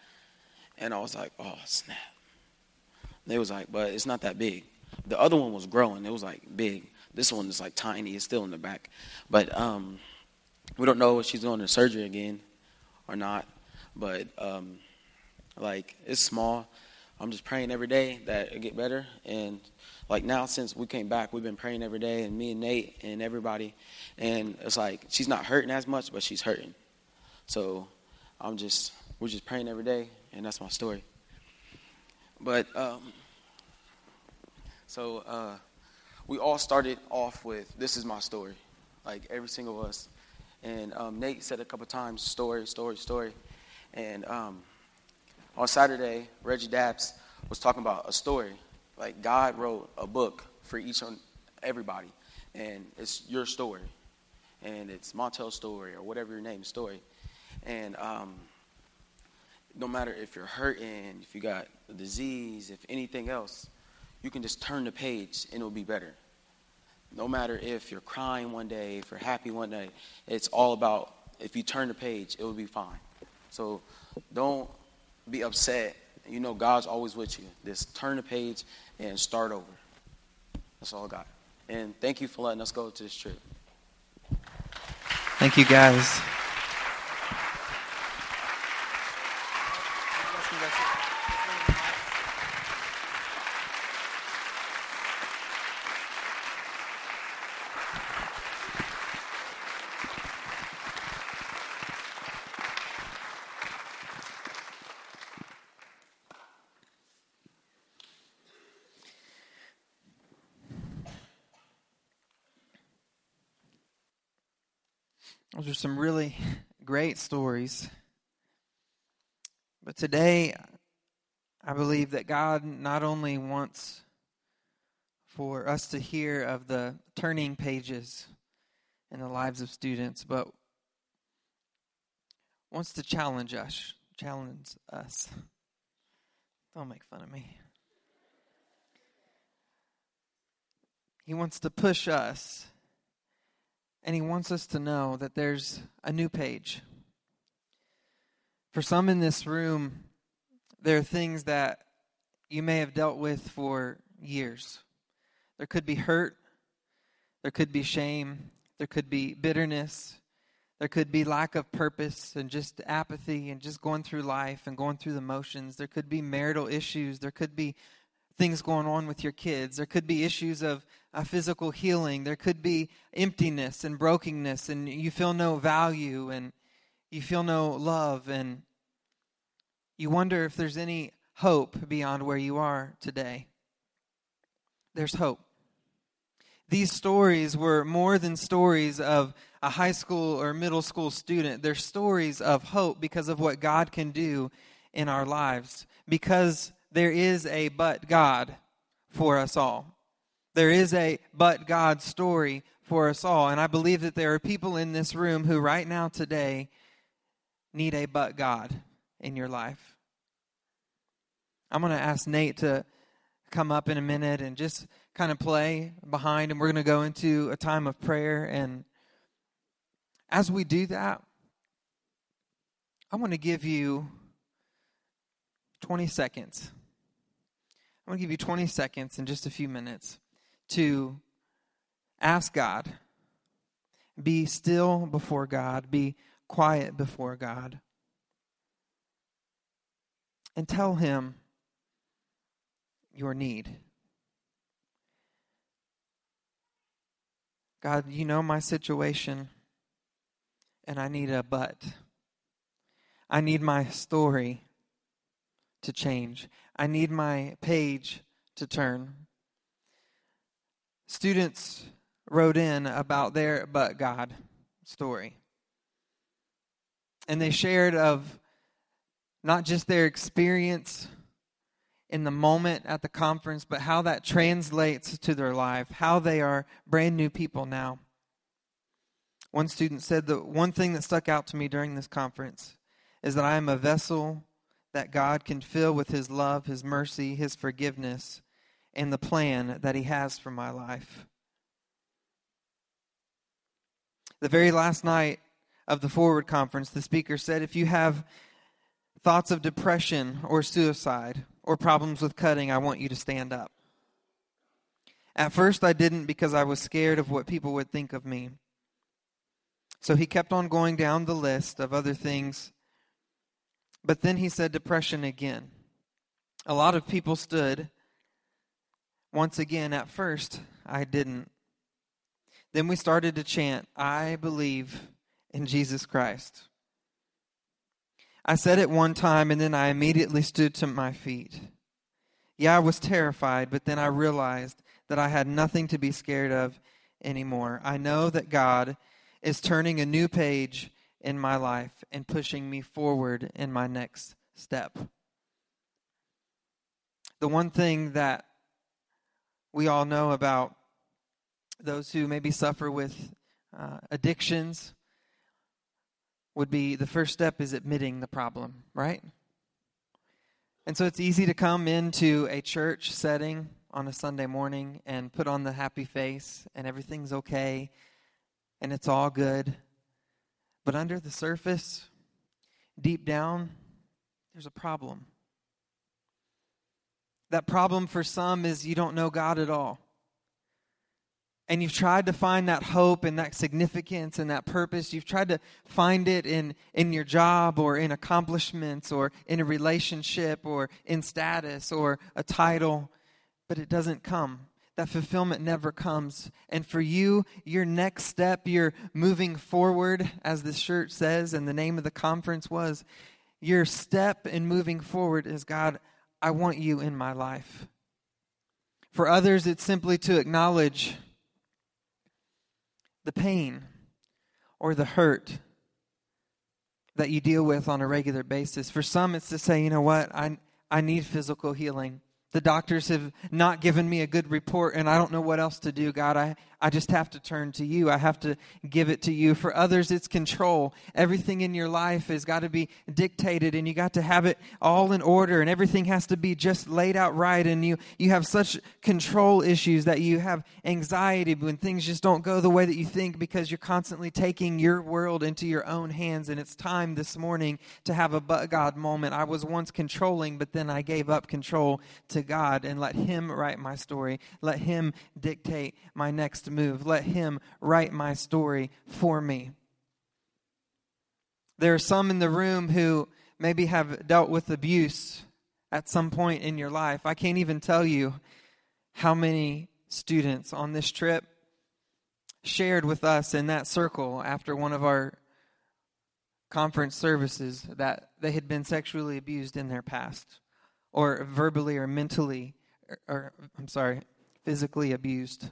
and I was like, "Oh snap!" And they was like, "But it's not that big." The other one was growing; it was like big. This one is like tiny; it's still in the back, but um, we don't know if she's going to surgery again or not. But um, like it's small. I'm just praying every day that it get better. And like now, since we came back, we've been praying every day, and me and Nate and everybody. And it's like she's not hurting as much, but she's hurting. So I'm just we're just praying every day, and that's my story. But um, so uh, we all started off with this is my story, like every single of us. And um, Nate said a couple times, story, story, story. And um, on Saturday, Reggie Dabbs was talking about a story. Like God wrote a book for each and everybody, and it's your story, and it's Montel's story or whatever your name story, and um, no matter if you're hurting, if you got a disease, if anything else, you can just turn the page and it'll be better. No matter if you're crying one day, if you're happy one day, it's all about if you turn the page, it will be fine. So don't be upset. You know God's always with you. Just turn the page and start over. That's all I got. And thank you for letting us go to this trip. Thank you, guys. Those are some really great stories. But today, I believe that God not only wants for us to hear of the turning pages in the lives of students, but wants to challenge us. Challenge us. Don't make fun of me. He wants to push us and he wants us to know that there's a new page. For some in this room, there are things that you may have dealt with for years. There could be hurt, there could be shame, there could be bitterness, there could be lack of purpose and just apathy and just going through life and going through the motions. There could be marital issues, there could be things going on with your kids. There could be issues of uh, physical healing. There could be emptiness and brokenness, and you feel no value and you feel no love, and you wonder if there's any hope beyond where you are today. There's hope. These stories were more than stories of a high school or middle school student. They're stories of hope because of what God can do in our lives. Because there is a but God for us all. There is a but God story for us all. And I believe that there are people in this room who, right now, today, need a but God in your life. I'm going to ask Nate to come up in a minute and just kind of play behind, and we're going to go into a time of prayer. And as we do that, I want to give you 20 seconds. I'm going to give you 20 seconds in just a few minutes to ask God. Be still before God. Be quiet before God. And tell Him your need. God, you know my situation, and I need a but. I need my story to change. I need my page to turn. Students wrote in about their but God story. And they shared of not just their experience in the moment at the conference, but how that translates to their life, how they are brand new people now. One student said the one thing that stuck out to me during this conference is that I am a vessel that God can fill with His love, His mercy, His forgiveness, and the plan that He has for my life. The very last night of the Forward Conference, the speaker said if you have thoughts of depression or suicide or problems with cutting, I want you to stand up. At first, I didn't because I was scared of what people would think of me. So he kept on going down the list of other things. But then he said depression again. A lot of people stood. Once again, at first, I didn't. Then we started to chant, I believe in Jesus Christ. I said it one time and then I immediately stood to my feet. Yeah, I was terrified, but then I realized that I had nothing to be scared of anymore. I know that God is turning a new page in my life and pushing me forward in my next step. The one thing that we all know about those who maybe suffer with uh, addictions would be the first step is admitting the problem, right? And so it's easy to come into a church setting on a Sunday morning and put on the happy face and everything's okay and it's all good. But under the surface, deep down, there's a problem. That problem for some is you don't know God at all. And you've tried to find that hope and that significance and that purpose. You've tried to find it in in your job or in accomplishments or in a relationship or in status or a title but it doesn't come that fulfillment never comes and for you your next step you're moving forward as the shirt says and the name of the conference was your step in moving forward is god i want you in my life for others it's simply to acknowledge the pain or the hurt that you deal with on a regular basis. For some, it's to say, you know what, I, I need physical healing. The doctors have not given me a good report, and I don't know what else to do. God, I, I just have to turn to you. I have to give it to you. For others, it's control. Everything in your life has got to be dictated, and you got to have it all in order, and everything has to be just laid out right. And you, you have such control issues that you have anxiety when things just don't go the way that you think because you're constantly taking your world into your own hands. And it's time this morning to have a but God moment. I was once controlling, but then I gave up control to to God and let Him write my story. Let Him dictate my next move. Let Him write my story for me. There are some in the room who maybe have dealt with abuse at some point in your life. I can't even tell you how many students on this trip shared with us in that circle after one of our conference services that they had been sexually abused in their past or verbally or mentally, or, or I'm sorry, physically abused.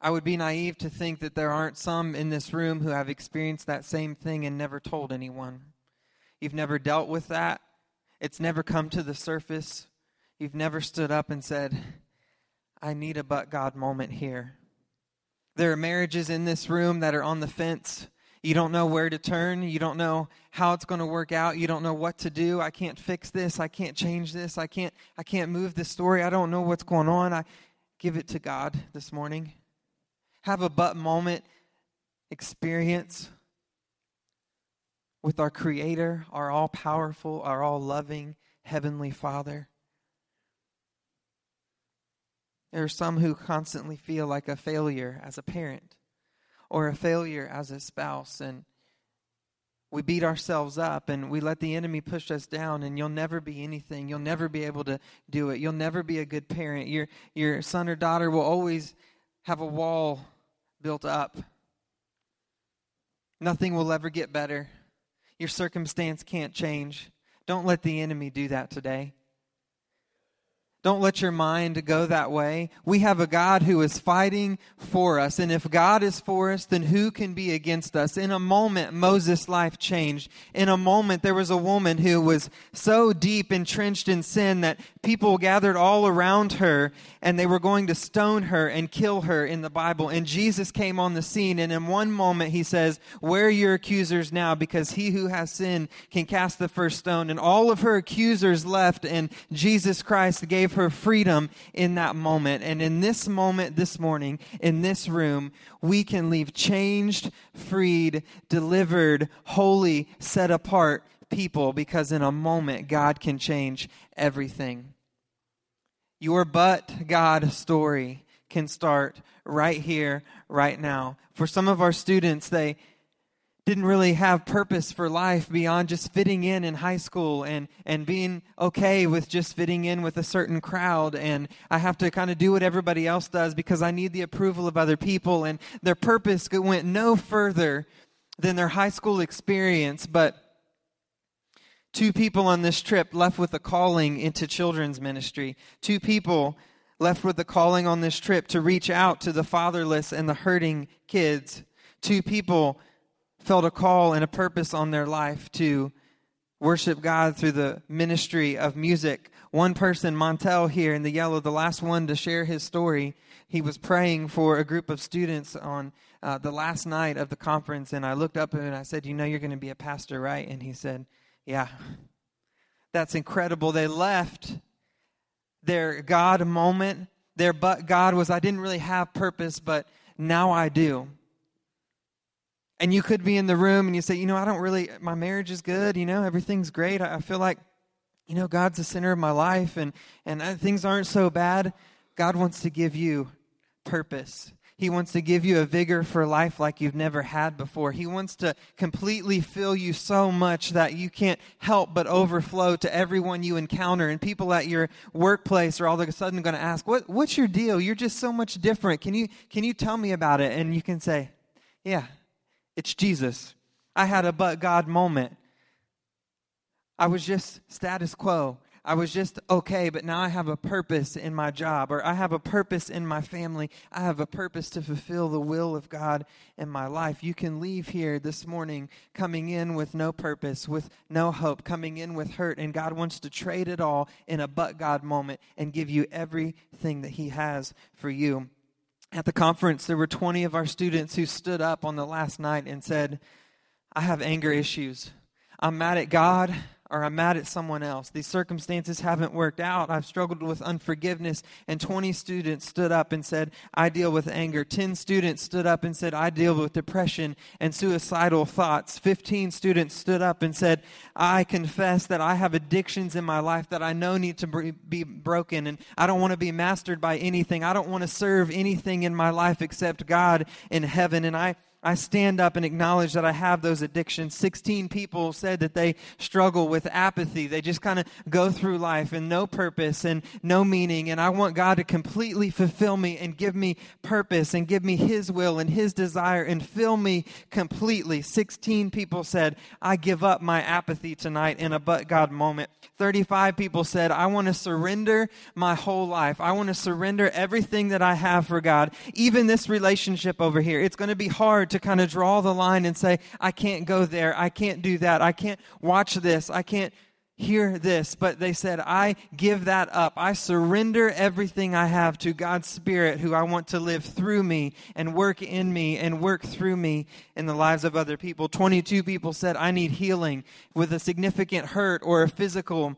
I would be naive to think that there aren't some in this room who have experienced that same thing and never told anyone. You've never dealt with that. It's never come to the surface. You've never stood up and said, I need a but God moment here. There are marriages in this room that are on the fence You don't know where to turn. You don't know how it's going to work out. You don't know what to do. I can't fix this. I can't change this. I can't I can't move this story. I don't know what's going on. I give it to God this morning. Have a but moment experience with our creator, our all powerful, our all loving heavenly Father. There are some who constantly feel like a failure as a parent or a failure as a spouse and we beat ourselves up and we let the enemy push us down and you'll never be anything. You'll never be able to do it. You'll never be a good parent. Your your son or daughter will always have a wall built up. Nothing will ever get better. Your circumstance can't change. Don't let the enemy do that today don't let your mind go that way. We have a God who is fighting for us. And if God is for us, then who can be against us? In a moment, Moses' life changed. In a moment, there was a woman who was so deep entrenched in sin that people gathered all around her and they were going to stone her and kill her in the Bible. And Jesus came on the scene. And in one moment, he says, Where are your accusers now? Because he who has sinned can cast the first stone. And all of her accusers left, and Jesus Christ gave her freedom in that moment. And in this moment, this morning, in this room, we can leave changed, freed, delivered, holy, set apart people because in a moment, God can change everything. Your but God story can start right here, right now. For some of our students, they didn't really have purpose for life beyond just fitting in in high school and, and being okay with just fitting in with a certain crowd. And I have to kind of do what everybody else does because I need the approval of other people. And their purpose went no further than their high school experience. But two people on this trip left with a calling into children's ministry. Two people left with a calling on this trip to reach out to the fatherless and the hurting kids. Two people felt a call and a purpose on their life to worship God through the ministry of music. One person, Montel here in the yellow, the last one to share his story, he was praying for a group of students on uh, the last night of the conference. And I looked up at him and I said, You know, you're going to be a pastor, right? And he said, Yeah. That's incredible. They left their God moment. Their but God was, I didn't really have purpose, but now I do. And you could be in the room and you say, you know, I don't really, my marriage is good, you know, everything's great. I, feel like, you know, God's the center of my life and, and uh, things aren't so bad. God wants to give you purpose. He wants to give you a vigor for life like you've never had before. He wants to completely fill you so much that you can't help but overflow to everyone you encounter. And people at your workplace are all of a sudden going to ask, what, What's your deal? You're just so much different. Can you, can you tell me about it? And you can say, Yeah, it's Jesus. I had a but God moment. I was just status quo. I was just okay, but now I have a purpose in my job, or I have a purpose in my family. I have a purpose to fulfill the will of God in my life. You can leave here this morning coming in with no purpose, with no hope, coming in with hurt, and God wants to trade it all in a but God moment and give you everything that He has for you. At the conference, there were 20 of our students who stood up on the last night and said, I have anger issues. I'm mad at God or I'm mad at someone else. These circumstances haven't worked out. I've struggled with unforgiveness. And 20 students stood up and said, I deal with anger. 10 students stood up and said, I deal with depression and suicidal thoughts. 15 students stood up and said, I confess that I have addictions in my life that I know need to be broken. And I don't want to be mastered by anything. I don't want to serve anything in my life except God in heaven. And I I stand up and acknowledge that I have those addictions. 16 people said that they struggle with apathy. They just kind of go through life and no purpose and no meaning. And I want God to completely fulfill me and give me purpose and give me His will and His desire and fill me completely. 16 people said, I give up my apathy tonight in a but God moment. 35 people said, I want to surrender my whole life. I want to surrender everything that I have for God, even this relationship over here. It's going to be hard to kind of draw the line and say, I can't go there. I can't do that. I can't watch this. I can't hear this, but they said, I give that up. I surrender everything I have to God's Spirit, who I want to live through me and work in me and work through me in the lives of other people. 22 people said, I need healing with a significant hurt or a physical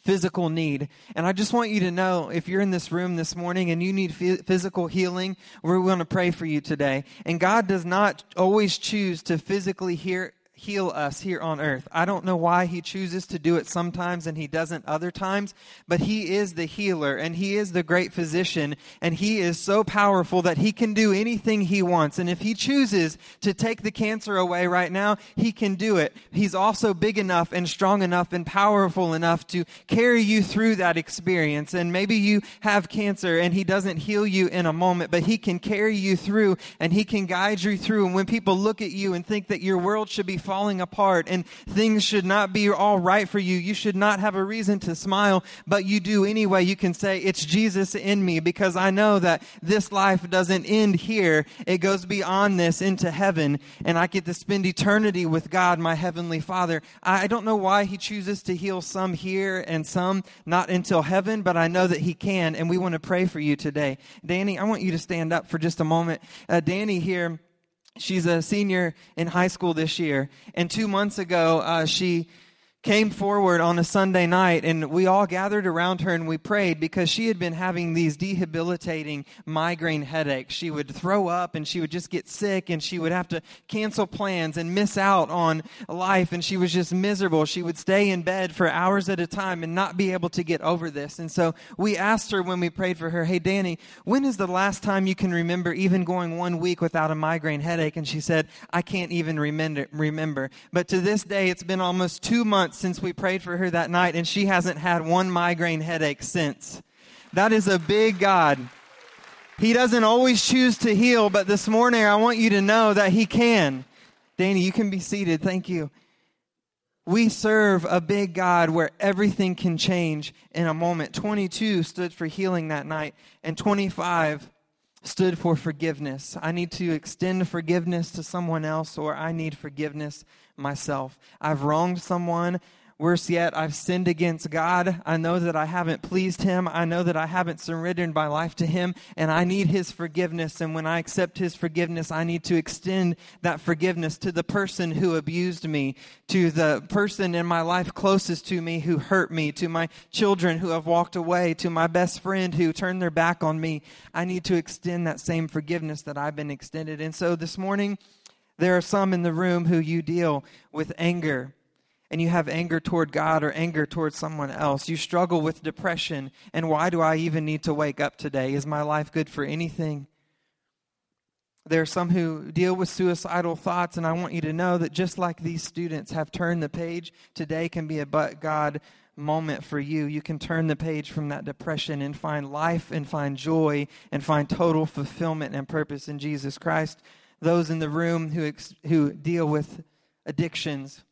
physical need. And I just want you to know if you're in this room this morning and you need physical healing, we're going to pray for you today. And God does not always choose to physically hear, heal us here on earth. I don't know why he chooses to do it sometimes and he doesn't other times, but he is the healer and he is the great physician and he is so powerful that he can do anything he wants. And if he chooses to take the cancer away right now, he can do it. He's also big enough and strong enough and powerful enough to carry you through that experience. And maybe you have cancer and he doesn't heal you in a moment, but he can carry you through and he can guide you through. And when people look at you and think that your world should be falling apart and things should not be all right for you. You should not have a reason to smile, but you do anyway. You can say, It's Jesus in me because I know that this life doesn't end here. It goes beyond this into heaven, and I get to spend eternity with God, my Heavenly Father. I don't know why He chooses to heal some here and some not until heaven, but I know that He can, and we want to pray for you today. Danny, I want you to stand up for just a moment. Uh, Danny here She's a senior in high school this year. And two months ago, uh, she came forward on a Sunday night and we all gathered around her and we prayed because she had been having these debilitating migraine headaches. She would throw up and she would just get sick and she would have to cancel plans and miss out on life and she was just miserable. She would stay in bed for hours at a time and not be able to get over this. And so we asked her when we prayed for her, Hey, Danny, when is the last time you can remember even going one week without a migraine headache? And she said, I can't even remember. But to this day, it's been almost two months since we prayed for her that night, and she hasn't had one migraine headache since. That is a big God. He doesn't always choose to heal, but this morning I want you to know that He can. Danny, you can be seated. Thank you. We serve a big God where everything can change in a moment. 22 stood for healing that night, and 25 stood for forgiveness. I need to extend forgiveness to someone else, or I need forgiveness myself. I've wronged someone. Worse yet, I've sinned against God. I know that I haven't pleased Him. I know that I haven't surrendered my life to Him, and I need His forgiveness. And when I accept His forgiveness, I need to extend that forgiveness to the person who abused me, to the person in my life closest to me who hurt me, to my children who have walked away, to my best friend who turned their back on me. I need to extend that same forgiveness that I've been extended. And so this morning, there are some in the room who you deal with anger and you have anger toward God or anger toward someone else. You struggle with depression. And why do I even need to wake up today? Is my life good for anything? There are some who deal with suicidal thoughts, and I want you to know that just like these students have turned the page, today can be a but God moment for you. You can turn the page from that depression and find life and find joy and find total fulfillment and purpose in Jesus Christ those in the room who, who deal with addictions,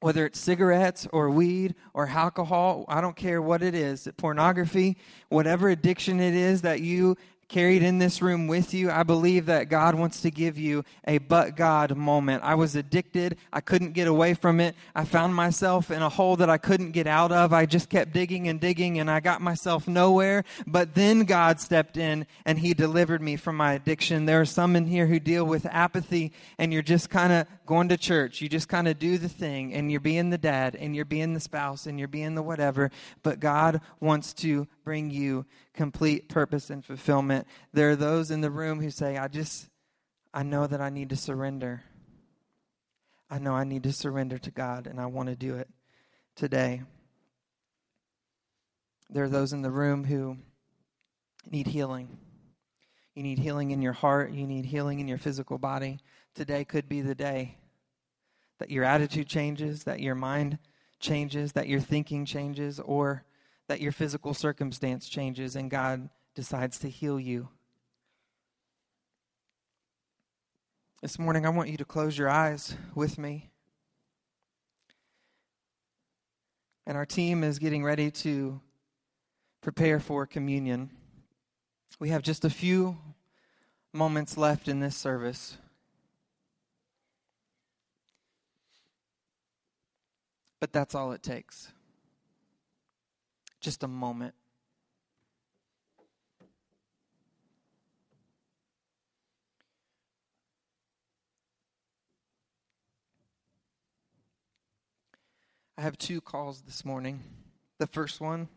whether it's cigarettes or weed or alcohol, I don't care what it is, pornography, whatever addiction it is that you carried in this room with you, I believe that God wants to give you a but God moment. I was addicted. I couldn't get away from it. I found myself in a hole that I couldn't get out of. I just kept digging and digging and I got myself nowhere. But then God stepped in and He delivered me from my addiction. There are some in here who deal with apathy and you're just kind of going to church. You just kind of do the thing and you're being the dad and you're being the spouse and you're being the whatever. But God wants to bring you complete purpose and fulfillment. There are those in the room who say, I just, I know that I need to surrender. I know I need to surrender to God, and I want to do it today. There are those in the room who need healing. You need healing in your heart, you need healing in your physical body. Today could be the day that your attitude changes, that your mind changes, that your thinking changes, or that your physical circumstance changes and God decides to heal you. This morning, I want you to close your eyes with me. And our team is getting ready to prepare for communion. We have just a few moments left in this service. But that's all it takes. Just a moment. I have two calls this morning. The first one,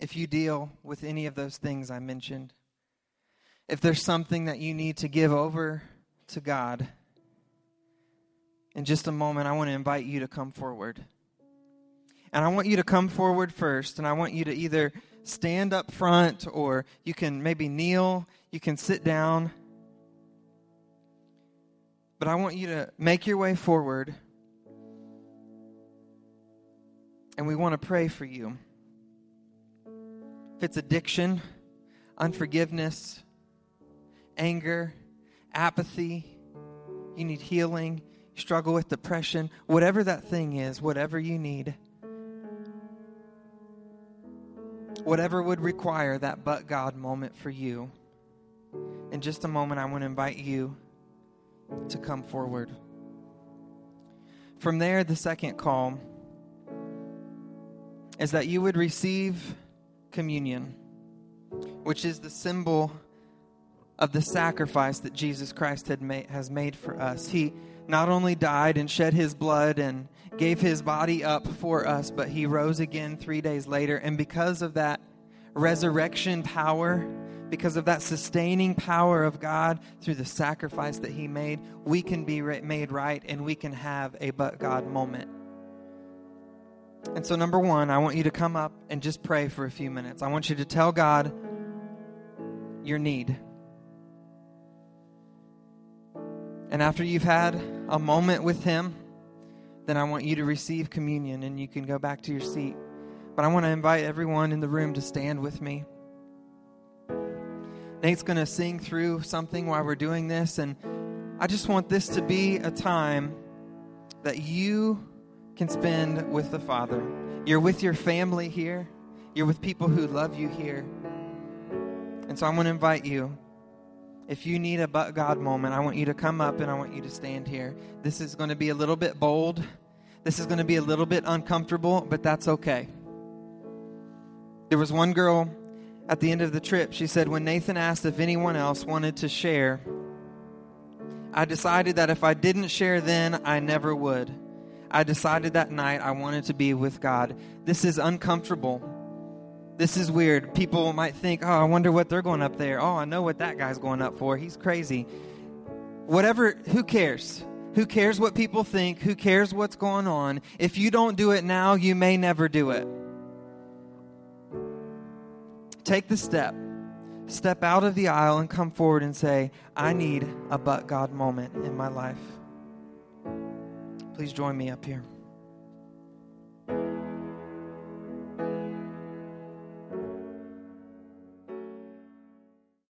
if you deal with any of those things I mentioned, if there's something that you need to give over to God, in just a moment, I want to invite you to come forward. And I want you to come forward first, and I want you to either stand up front or you can maybe kneel, you can sit down. But I want you to make your way forward and we want to pray for you. If it's addiction, unforgiveness, anger, apathy, you need healing, struggle with depression, whatever that thing is, whatever you need, whatever would require that but God moment for you. In just a moment, I want to invite you to come forward. From there, the second call is that you would receive communion, which is the symbol of the sacrifice that Jesus Christ had made, has made for us. He not only died and shed his blood and gave his body up for us, but he rose again three days later. And because of that resurrection power, because of that sustaining power of God through the sacrifice that he made, we can be made right and we can have a but God moment. And so, number one, I want you to come up and just pray for a few minutes. I want you to tell God your need. And after you've had a moment with Him, then I want you to receive communion and you can go back to your seat. But I want to invite everyone in the room to stand with me. Nate's going to sing through something while we're doing this, and I just want this to be a time that you can spend with the Father. You're with your family here, you're with people who love you here. And so I'm going to invite you. If you need a but God moment, I want you to come up and I want you to stand here. This is going to be a little bit bold. This is going to be a little bit uncomfortable, but that's okay. There was one girl at the end of the trip. She said, When Nathan asked if anyone else wanted to share, I decided that if I didn't share then, I never would. I decided that night I wanted to be with God. This is uncomfortable. This is weird. People might think, oh, I wonder what they're going up there. Oh, I know what that guy's going up for. He's crazy. Whatever, who cares? Who cares what people think? Who cares what's going on? If you don't do it now, you may never do it. Take the step. Step out of the aisle and come forward and say, I need a but God moment in my life. Please join me up here.